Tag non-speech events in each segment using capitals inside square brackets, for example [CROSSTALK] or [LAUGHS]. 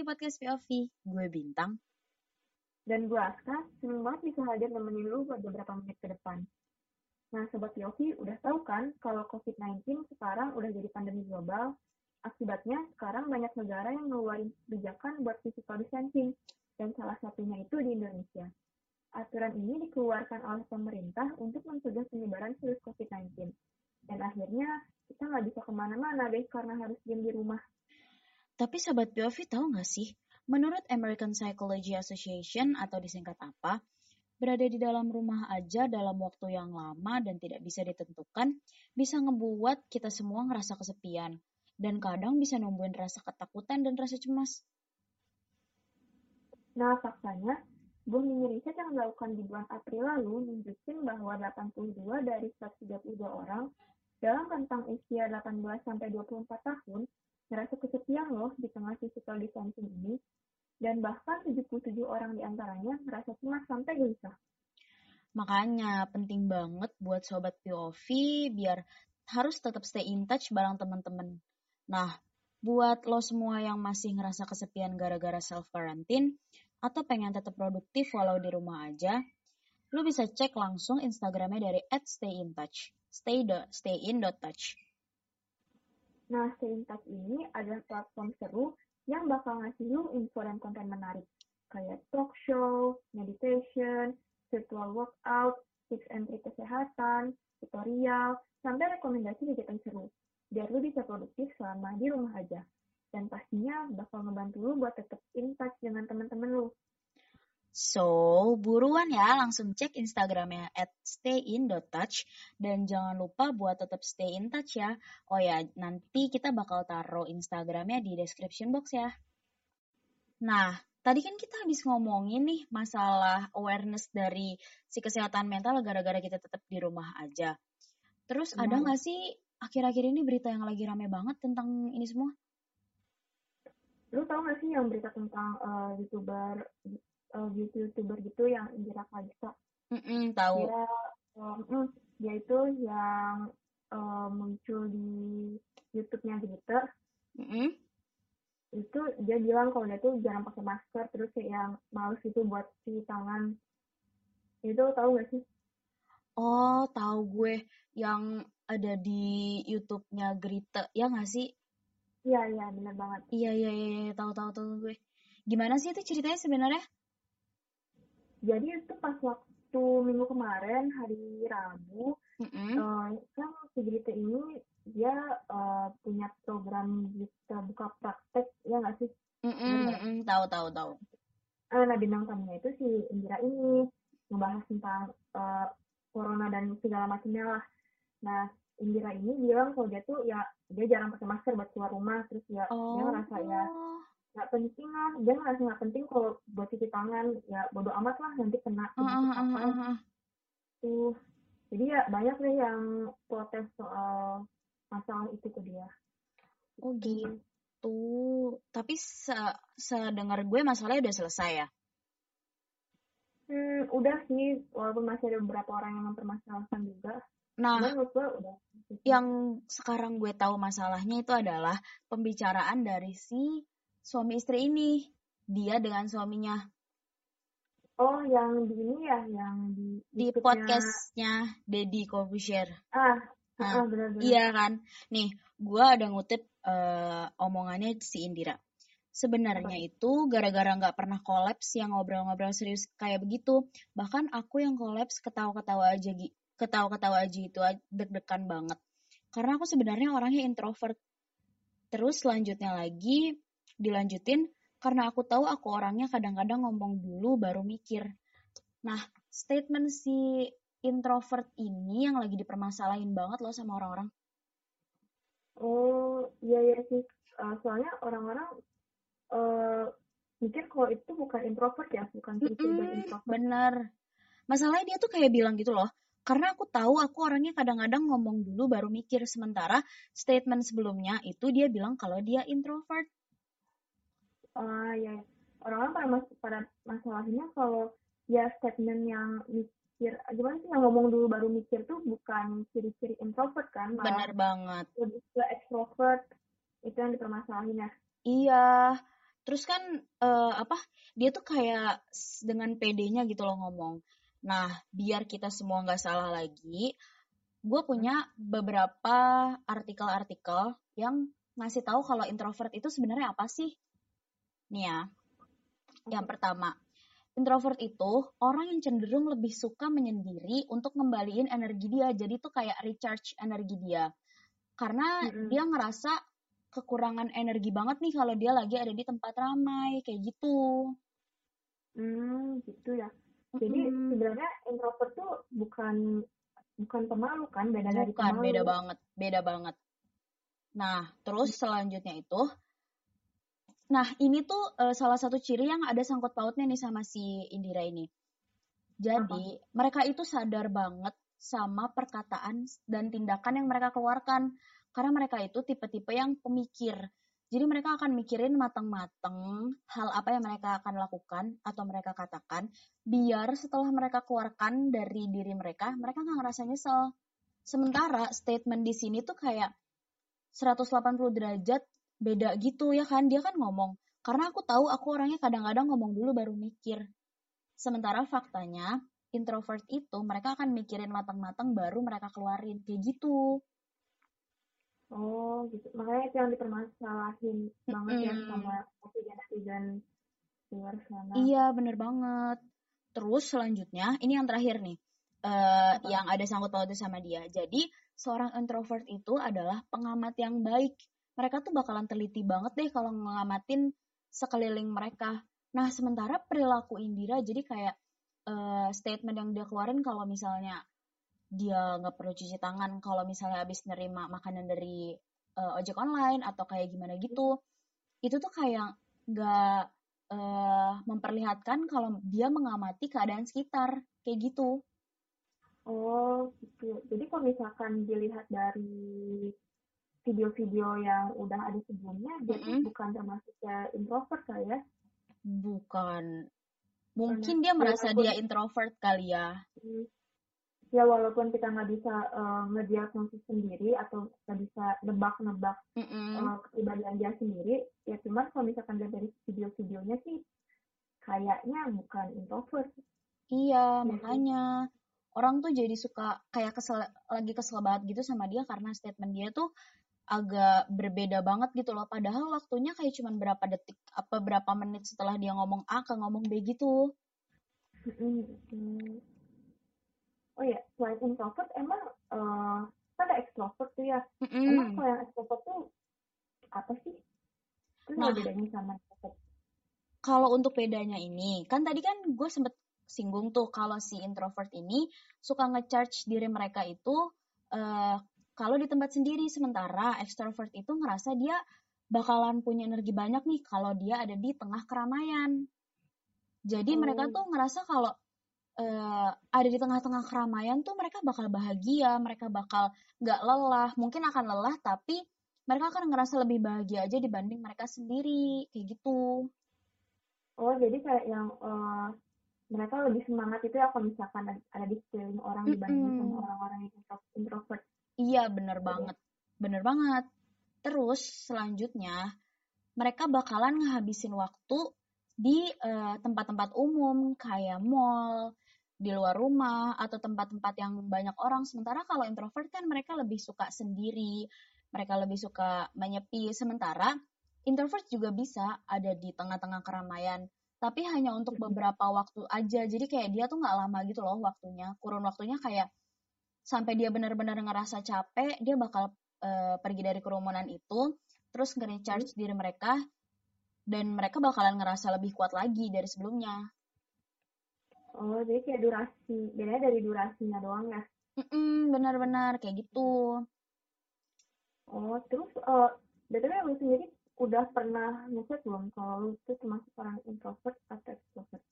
di podcast POV. Gue Bintang. Dan gue Aska, seneng banget bisa hadir nemenin lu buat beberapa menit ke depan. Nah, Sobat POV udah tahu kan kalau COVID-19 sekarang udah jadi pandemi global. Akibatnya sekarang banyak negara yang ngeluarin kebijakan buat physical distancing. Dan salah satunya itu di Indonesia. Aturan ini dikeluarkan oleh pemerintah untuk mencegah penyebaran virus COVID-19. Dan akhirnya kita nggak bisa ke mana-mana deh karena harus diam di rumah. Tapi Sobat POV tahu nggak sih, menurut American Psychology Association atau disingkat apa, berada di dalam rumah aja dalam waktu yang lama dan tidak bisa ditentukan, bisa ngebuat kita semua ngerasa kesepian. Dan kadang bisa numbuhin rasa ketakutan dan rasa cemas. Nah, faktanya, buah mini riset yang dilakukan di bulan April lalu nunjukin bahwa 82 dari 132 orang dalam rentang usia 18-24 tahun ngerasa kesepian loh di tengah physical distancing ini, dan bahkan 77 orang di antaranya ngerasa cemas sampai gelisah. Makanya penting banget buat sobat POV biar harus tetap stay in touch bareng teman-teman. Nah, buat lo semua yang masih ngerasa kesepian gara-gara self quarantine atau pengen tetap produktif walau di rumah aja, lo bisa cek langsung Instagramnya dari @stayintouch. Stay do, stay in touch. Nah, Touch ini adalah platform seru yang bakal ngasih lu info dan konten menarik, kayak talk show, meditation, virtual workout, tips and trik kesehatan, tutorial, sampai rekomendasi kegiatan seru, biar lu bisa produktif selama di rumah aja. Dan pastinya bakal ngebantu lu buat tetap in touch dengan teman-teman lu. So, buruan ya langsung cek Instagramnya at stayin.touch dan jangan lupa buat tetap stay in touch ya. Oh ya, nanti kita bakal taruh Instagramnya di description box ya. Nah, tadi kan kita habis ngomongin nih masalah awareness dari si kesehatan mental gara-gara kita tetap di rumah aja. Terus ada nggak sih akhir-akhir ini berita yang lagi rame banget tentang ini semua? Lu tau gak sih yang berita tentang uh, youtuber uh, beauty youtuber gitu yang Indira Kalista. Mm -mm, tahu. Dia, um, dia itu yang uh, muncul di YouTube-nya Glitter. Mm -hmm. Itu dia bilang kalau dia tuh jarang pakai masker, terus kayak yang males itu buat cuci tangan. Itu tahu gak sih? Oh, tahu gue yang ada di YouTube-nya Grita, ya nggak sih? Iya, iya, benar banget. Iya, iya, iya, iya, tahu, tahu, tahu gue. Gimana sih itu ceritanya sebenarnya? Jadi itu pas waktu minggu kemarin hari Rabu, mm-hmm. uh, kan si Grita ini dia uh, punya program bisa buka praktek, ya nggak sih? Mm-hmm. Tahu tahu tahu. Uh, nah bintang tamunya itu si Indira ini ngebahas tentang uh, corona dan segala macamnya lah. Nah Indira ini bilang kalau dia tuh ya dia jarang pakai masker buat keluar rumah, terus ya oh. dia ngerasa ya nggak penting lah dia ngerasa nggak penting kalau buat cuci tangan ya bodo amat lah nanti kena uh, uh, uh, uh, uh. tuh jadi ya banyak deh yang protes soal masalah itu ke dia. Oh gitu. tapi se sedengar gue masalahnya udah selesai ya? Hmm udah sih walaupun masih ada beberapa orang yang mempermasalahkan juga. Nah, yang sekarang gue tahu masalahnya itu adalah pembicaraan dari si suami istri ini dia dengan suaminya oh yang di ini ya yang di di podcastnya Deddy Corbusier ah nah, ah, benar, benar. iya kan nih gue ada ngutip uh, omongannya si Indira Sebenarnya Apa? itu gara-gara nggak pernah kolaps yang ngobrol-ngobrol serius kayak begitu. Bahkan aku yang kolaps ketawa-ketawa aja ketawa-ketawa aja itu deg-degan banget. Karena aku sebenarnya orangnya introvert. Terus selanjutnya lagi dilanjutin karena aku tahu aku orangnya kadang-kadang ngomong dulu baru mikir. Nah, statement si introvert ini yang lagi dipermasalahin banget loh sama orang-orang. Oh, iya iya sih. Uh, soalnya orang-orang uh, mikir kalau itu bukan introvert ya, bukan ciri mm -hmm, introvert. Bener. Masalahnya dia tuh kayak bilang gitu loh, karena aku tahu aku orangnya kadang-kadang ngomong dulu baru mikir sementara statement sebelumnya itu dia bilang kalau dia introvert uh, ya orang-orang pada, mas pada masalahnya kalau ya statement yang mikir gimana sih yang ngomong dulu baru mikir tuh bukan ciri-ciri introvert kan malah benar banget lebih ke extrovert itu yang dipermasalahin ya Iya. Terus kan uh, apa? Dia tuh kayak dengan PD-nya gitu loh ngomong. Nah, biar kita semua nggak salah lagi, gue punya beberapa artikel-artikel yang ngasih tahu kalau introvert itu sebenarnya apa sih? Nih ya. Yang pertama, introvert itu orang yang cenderung lebih suka menyendiri untuk ngembaliin energi dia. Jadi tuh kayak recharge energi dia. Karena mm -hmm. dia ngerasa kekurangan energi banget nih kalau dia lagi ada di tempat ramai kayak gitu. Hmm, gitu ya. Jadi mm sebenarnya introvert tuh bukan bukan pemalu kan, beda dari pemalu. beda banget, beda banget. Nah, terus selanjutnya itu Nah, ini tuh uh, salah satu ciri yang ada sangkut pautnya nih sama si Indira ini. Jadi, Apa? mereka itu sadar banget sama perkataan dan tindakan yang mereka keluarkan. Karena mereka itu tipe-tipe yang pemikir. Jadi mereka akan mikirin matang-matang hal apa yang mereka akan lakukan atau mereka katakan biar setelah mereka keluarkan dari diri mereka, mereka nggak ngerasa nyesel. Sementara statement di sini tuh kayak 180 derajat beda gitu ya kan. Dia kan ngomong, karena aku tahu aku orangnya kadang-kadang ngomong dulu baru mikir. Sementara faktanya, introvert itu mereka akan mikirin matang-matang baru mereka keluarin. Kayak gitu. Oh gitu. Makanya itu yang dipermasalahin banget ya sama netizen-netizen luar sana. Iya bener banget. Terus selanjutnya, ini yang terakhir nih. Uh, yang ada sangkut pautnya sama dia. Jadi seorang introvert itu adalah pengamat yang baik. Mereka tuh bakalan teliti banget deh kalau ngamatin sekeliling mereka. Nah sementara perilaku Indira jadi kayak uh, statement yang dia keluarin kalau misalnya dia nggak perlu cuci tangan kalau misalnya habis nerima makanan dari uh, ojek online atau kayak gimana gitu itu tuh kayak nggak uh, memperlihatkan kalau dia mengamati keadaan sekitar kayak gitu oh gitu jadi kalau misalkan dilihat dari video-video yang udah ada sebelumnya dia mm -hmm. bukan termasuk ya introvert kali ya? Bukan. Mungkin Karena dia merasa dia introvert kali ya. Hmm. Ya walaupun kita nggak bisa uh, ngediagnosis sendiri atau nggak bisa nebak-nebak mm -hmm. uh, kepribadian dia sendiri ya cuman kalau misalkan dari video-videonya sih kayaknya bukan introvert. Iya ya, makanya. Orang tuh jadi suka kayak kesel lagi kesel banget gitu sama dia karena statement dia tuh agak berbeda banget gitu loh. Padahal waktunya kayak cuman berapa detik apa berapa menit setelah dia ngomong A ke ngomong B gitu. Mm -hmm oh ya selain introvert emang uh, kan ada extrovert tuh ya. Mm-hmm. emang kalau yang extrovert tuh apa sih? Itu nah, bedanya sama introvert? kalau untuk bedanya ini kan tadi kan gue sempet singgung tuh kalau si introvert ini suka ngecharge diri mereka itu uh, kalau di tempat sendiri sementara extrovert itu ngerasa dia bakalan punya energi banyak nih kalau dia ada di tengah keramaian jadi oh. mereka tuh ngerasa kalau uh, ada di tengah-tengah keramaian tuh mereka bakal bahagia, mereka bakal nggak lelah, mungkin akan lelah tapi mereka akan ngerasa lebih bahagia aja dibanding mereka sendiri, kayak gitu. Oh, jadi kayak yang uh, mereka lebih semangat itu ya kalau misalkan ada di sekeliling orang mm -hmm. dibanding sama orang-orang yang introvert. Iya, bener banget. Bener banget. Terus selanjutnya, mereka bakalan ngehabisin waktu di eh, tempat-tempat uh, umum kayak mall, di luar rumah atau tempat-tempat yang banyak orang. Sementara kalau introvert kan mereka lebih suka sendiri, mereka lebih suka menyepi. Sementara introvert juga bisa ada di tengah-tengah keramaian, tapi hanya untuk beberapa waktu aja. Jadi kayak dia tuh nggak lama gitu loh waktunya. Kurun waktunya kayak sampai dia benar-benar ngerasa capek, dia bakal uh, pergi dari kerumunan itu, terus nge-recharge diri mereka, dan mereka bakalan ngerasa lebih kuat lagi dari sebelumnya. Oh, jadi kayak durasi. Bedanya dari durasinya doang ya? Mm benar-benar kayak gitu. Oh, terus uh, lu sendiri udah pernah ngecek belum kalau lu itu termasuk orang introvert atau extrovert?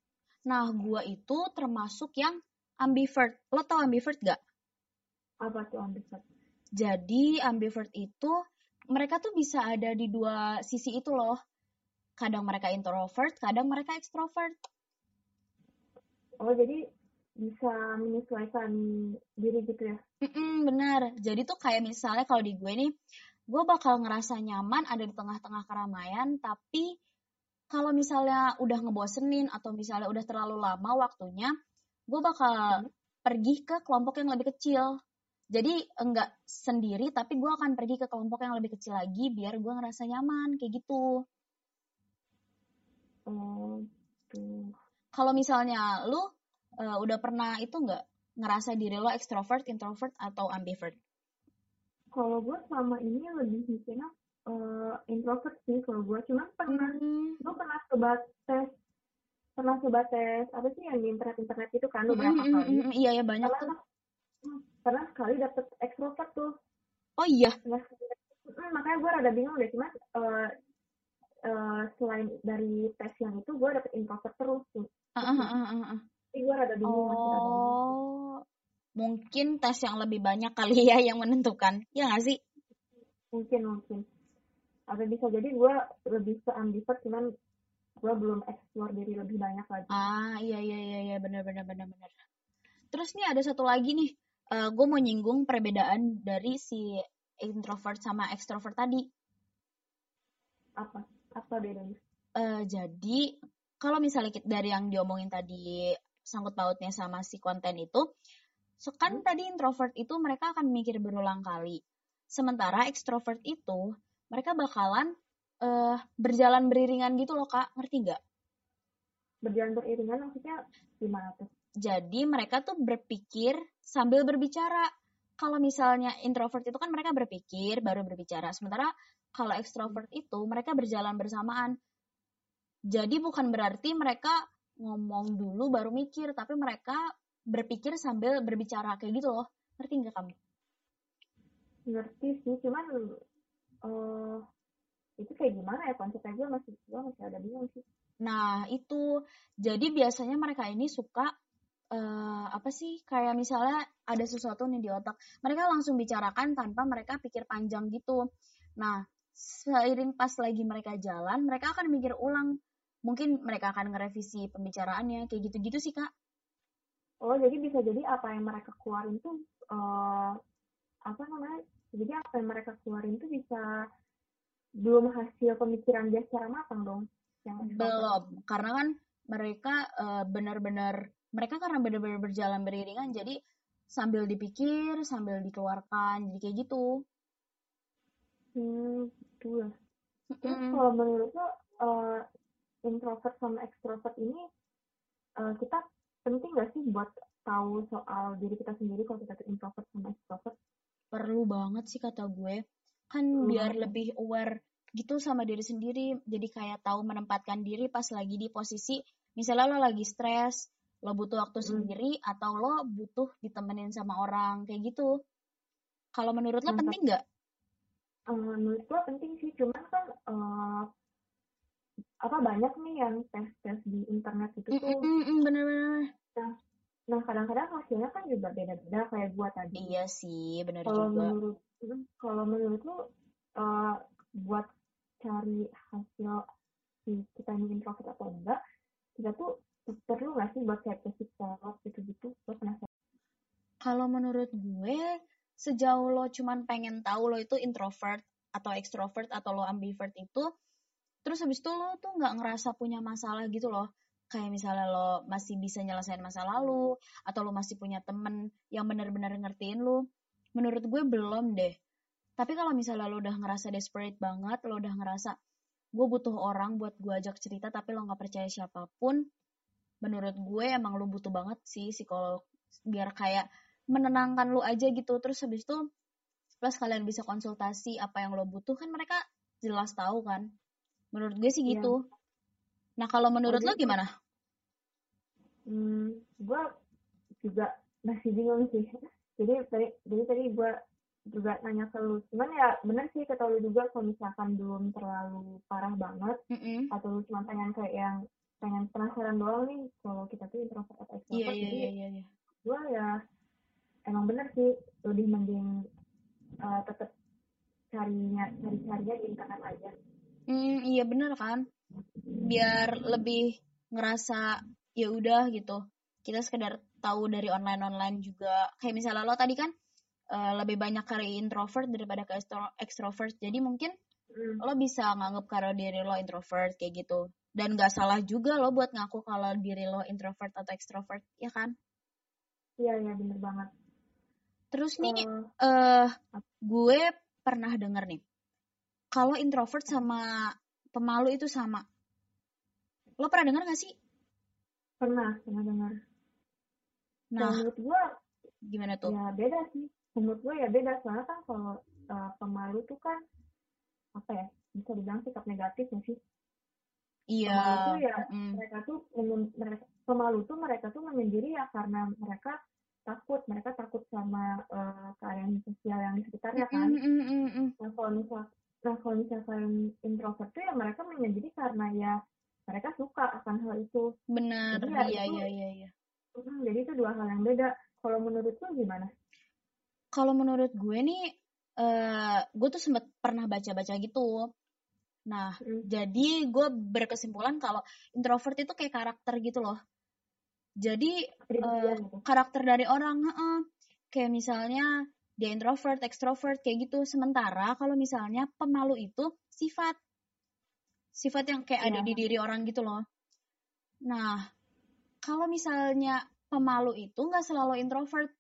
Nah, gua itu termasuk yang ambivert. Lo tau ambivert gak? Apa tuh ambivert? Jadi ambivert itu mereka tuh bisa ada di dua sisi itu loh. Kadang mereka introvert, kadang mereka extrovert. Oh, jadi bisa menyesuaikan diri gitu ya? Mm-mm, benar. Jadi tuh kayak misalnya kalau di gue nih, gue bakal ngerasa nyaman ada di tengah-tengah keramaian tapi kalau misalnya udah ngebosenin atau misalnya udah terlalu lama waktunya gue bakal Hmm. pergi ke kelompok yang lebih kecil jadi enggak sendiri tapi gue akan pergi ke kelompok yang lebih kecil lagi biar gue ngerasa nyaman kayak gitu Oh, tuh. kalau misalnya lu eh, udah pernah itu nggak ngerasa diri lo extrovert, introvert atau ambivert? Kalau gue selama ini lebih mikirnya eh, introvert sih kalau gue. Cuman pernah, Hmm. gue pernah coba tes, pernah coba tes, apa sih yang di internet-internet itu kan beberapa mm, mm, kali. mm, Iya ya banyak. Pernah, hmm, pernah sekali dapet extrovert tuh. Oh iya. Pernah. Hmm, makanya gue rada bingung deh. Cuman eh, eh, selain dari tes yang itu, gue dapet introvert terus sih. Ah, ah, ah, ah, ah. Jadi gue rada bingung, masih rada bingung. Oh, mungkin tes yang lebih banyak kali ya [LAUGHS] yang menentukan. Ya nggak sih? Mungkin, mungkin. Atau bisa jadi gue lebih ke ambivert, cuman gue belum explore diri lebih banyak lagi. Ah, iya iya iya iya benar benar benar benar. Terus nih ada satu lagi nih. Eh gue mau nyinggung perbedaan dari si introvert sama extrovert tadi. Apa? Apa bedanya? Eh jadi kalau misalnya dari yang diomongin tadi sangkut pautnya sama si konten itu, so kan Hmm. tadi introvert itu mereka akan mikir berulang kali. Sementara extrovert itu mereka bakalan eh berjalan beriringan gitu loh kak, ngerti nggak? Berjalan beriringan maksudnya gimana tuh? Jadi mereka tuh berpikir sambil berbicara. Kalau misalnya introvert itu kan mereka berpikir baru berbicara. Sementara kalau extrovert itu mereka berjalan bersamaan. Jadi bukan berarti mereka ngomong dulu baru mikir, tapi mereka berpikir sambil berbicara kayak gitu loh. Ngerti nggak kamu? Ngerti sih, cuman eh itu kayak gimana ya konsepnya gue masih gue masih ada bingung sih. Nah, itu. Jadi biasanya mereka ini suka eh apa sih kayak misalnya ada sesuatu nih di otak mereka langsung bicarakan tanpa mereka pikir panjang gitu nah seiring pas lagi mereka jalan mereka akan mikir ulang mungkin mereka akan ngerevisi pembicaraannya kayak gitu-gitu sih kak Oh jadi bisa jadi apa yang mereka keluarin tuh eh apa namanya? Jadi apa yang mereka keluarin tuh bisa belum hasil pemikiran dia secara matang dong. Yang belum karena kan mereka eh, benar-benar mereka karena benar-benar berjalan beriringan jadi sambil dipikir sambil dikeluarkan jadi kayak gitu Hmm. Terus Mm-mm. kalau menurut lo eh, introvert sama extrovert ini eh, kita penting gak sih buat tahu soal diri kita sendiri kalau kita tuh introvert sama extrovert? perlu banget sih kata gue kan Perlu biar lebih aware gitu sama diri sendiri jadi kayak tahu menempatkan diri pas lagi di posisi misalnya lo lagi stres lo butuh waktu Hmm. sendiri atau lo butuh ditemenin sama orang kayak gitu kalau menurut lo Nah, penting nggak menurut gue penting sih, cuman kan eh, apa banyak nih yang tes-tes di internet itu Mm, tuh. mm, mm, mm, bener-bener Nah kadang-kadang hasilnya kan juga beda-beda kayak gua tadi. iya sih bener Kalau juga menurut kalau menurut lu eh, buat cari hasil si kita ini introvert atau enggak, kita tuh perlu nggak sih buat kayak psikolog gitu-gitu? Gue penasaran. Kalau menurut gue, sejauh lo cuman pengen tahu lo itu introvert atau extrovert atau lo ambivert itu, terus habis itu lo tuh nggak ngerasa punya masalah gitu loh. Kayak misalnya lo masih bisa nyelesain masa lalu, atau lo masih punya temen yang benar-benar ngertiin lo. Menurut gue belum deh. Tapi kalau misalnya lo udah ngerasa desperate banget, lo udah ngerasa gue butuh orang buat gue ajak cerita tapi lo nggak percaya siapa pun, menurut gue emang lo butuh banget sih psikolog biar kayak menenangkan lu aja gitu terus habis itu plus kalian bisa konsultasi apa yang lo butuh kan mereka jelas tahu kan menurut gue sih Iya. gitu nah kalau menurut lo jadi- gimana Hmm, gue juga masih bingung sih. Jadi tadi, juga nanya ke lu. Cuman ya bener sih kata lu juga kalau misalkan belum terlalu parah banget Mm-mm. atau lu cuma pengen kayak yang pengen penasaran doang nih kalau kita tuh introvert atau extrovert. iya iya Jadi iya iya iya. gue ya emang bener sih lebih mending uh, tetap carinya cari carinya di internet aja. Hmm, iya bener kan biar lebih ngerasa ya udah gitu kita sekedar tahu dari online online juga kayak misalnya lo tadi kan uh, lebih banyak ke introvert daripada ke extrovert. Jadi mungkin Hmm. lo bisa nganggap kalau diri lo introvert kayak gitu. Dan gak salah juga lo buat ngaku kalau diri lo introvert atau extrovert, ya kan? Iya, iya bener banget. Terus nih, Uh, eh gue pernah denger nih, kalau introvert sama pemalu itu sama. Lo pernah denger gak sih? pernah, pernah dengar. Dan Nah, menurut gua gimana tuh? ya beda sih. Menurut gua ya beda. Soalnya kan kalau uh, pemalu tuh kan apa ya bisa dibilang sikap negatif ya sih Iya. pemalu tuh ya mm, mereka tuh mereka pemalu tuh mereka tuh menyendiri ya karena mereka takut mereka takut sama eh, keadaan sosial yang di sekitarnya kan mm, mm, mm, mm. nah kalau misal nah kalau misal kalian introvert tuh ya mereka menyendiri karena ya mereka suka akan hal itu Bener, Jadi ya iya, itu- iya, iya, iya. Jadi itu dua hal yang beda kalau menurut lu gimana Kalau menurut gue nih, eh gue tuh sempat pernah baca-baca gitu. Nah, Hmm, jadi gue berkesimpulan kalau introvert itu kayak karakter gitu loh. Jadi gitu karakter dari orang, heeh. kayak misalnya dia introvert, extrovert kayak gitu. Sementara kalau misalnya pemalu itu sifat, sifat yang kayak ada Iya. di diri orang gitu loh. Nah, kalau misalnya pemalu itu nggak selalu introvert.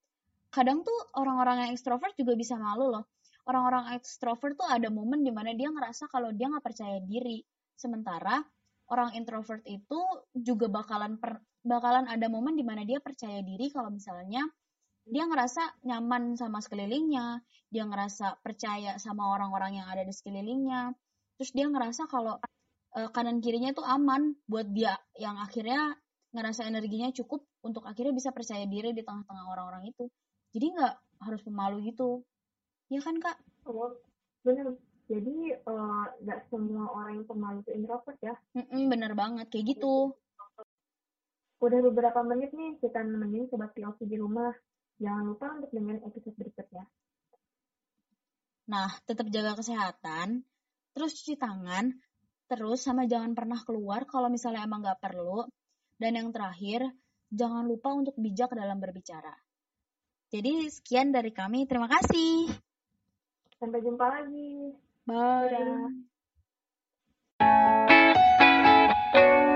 Kadang tuh orang-orang yang extrovert juga bisa malu loh. Orang-orang extrovert tuh ada momen di mana dia ngerasa kalau dia nggak percaya diri. Sementara orang introvert itu juga bakalan per- bakalan ada momen di mana dia percaya diri kalau misalnya dia ngerasa nyaman sama sekelilingnya, dia ngerasa percaya sama orang-orang yang ada di sekelilingnya, terus dia ngerasa kalau eh, kanan kirinya tuh aman buat dia yang akhirnya ngerasa energinya cukup untuk akhirnya bisa percaya diri di tengah-tengah orang-orang itu. Jadi nggak harus pemalu gitu, ya kan kak? oh bener jadi eh, nggak semua orang yang pemalu itu introvert ya Mm-mm, bener banget kayak gitu. Udah beberapa menit nih kita nemenin sobat POV di rumah. Jangan lupa untuk dengerin episode berikutnya. Nah, tetap jaga kesehatan, terus cuci tangan, terus sama jangan pernah keluar kalau misalnya emang nggak perlu. Dan yang terakhir, jangan lupa untuk bijak dalam berbicara. Jadi sekian dari kami. Terima kasih. Sampai jumpa lagi. Bye. Bye.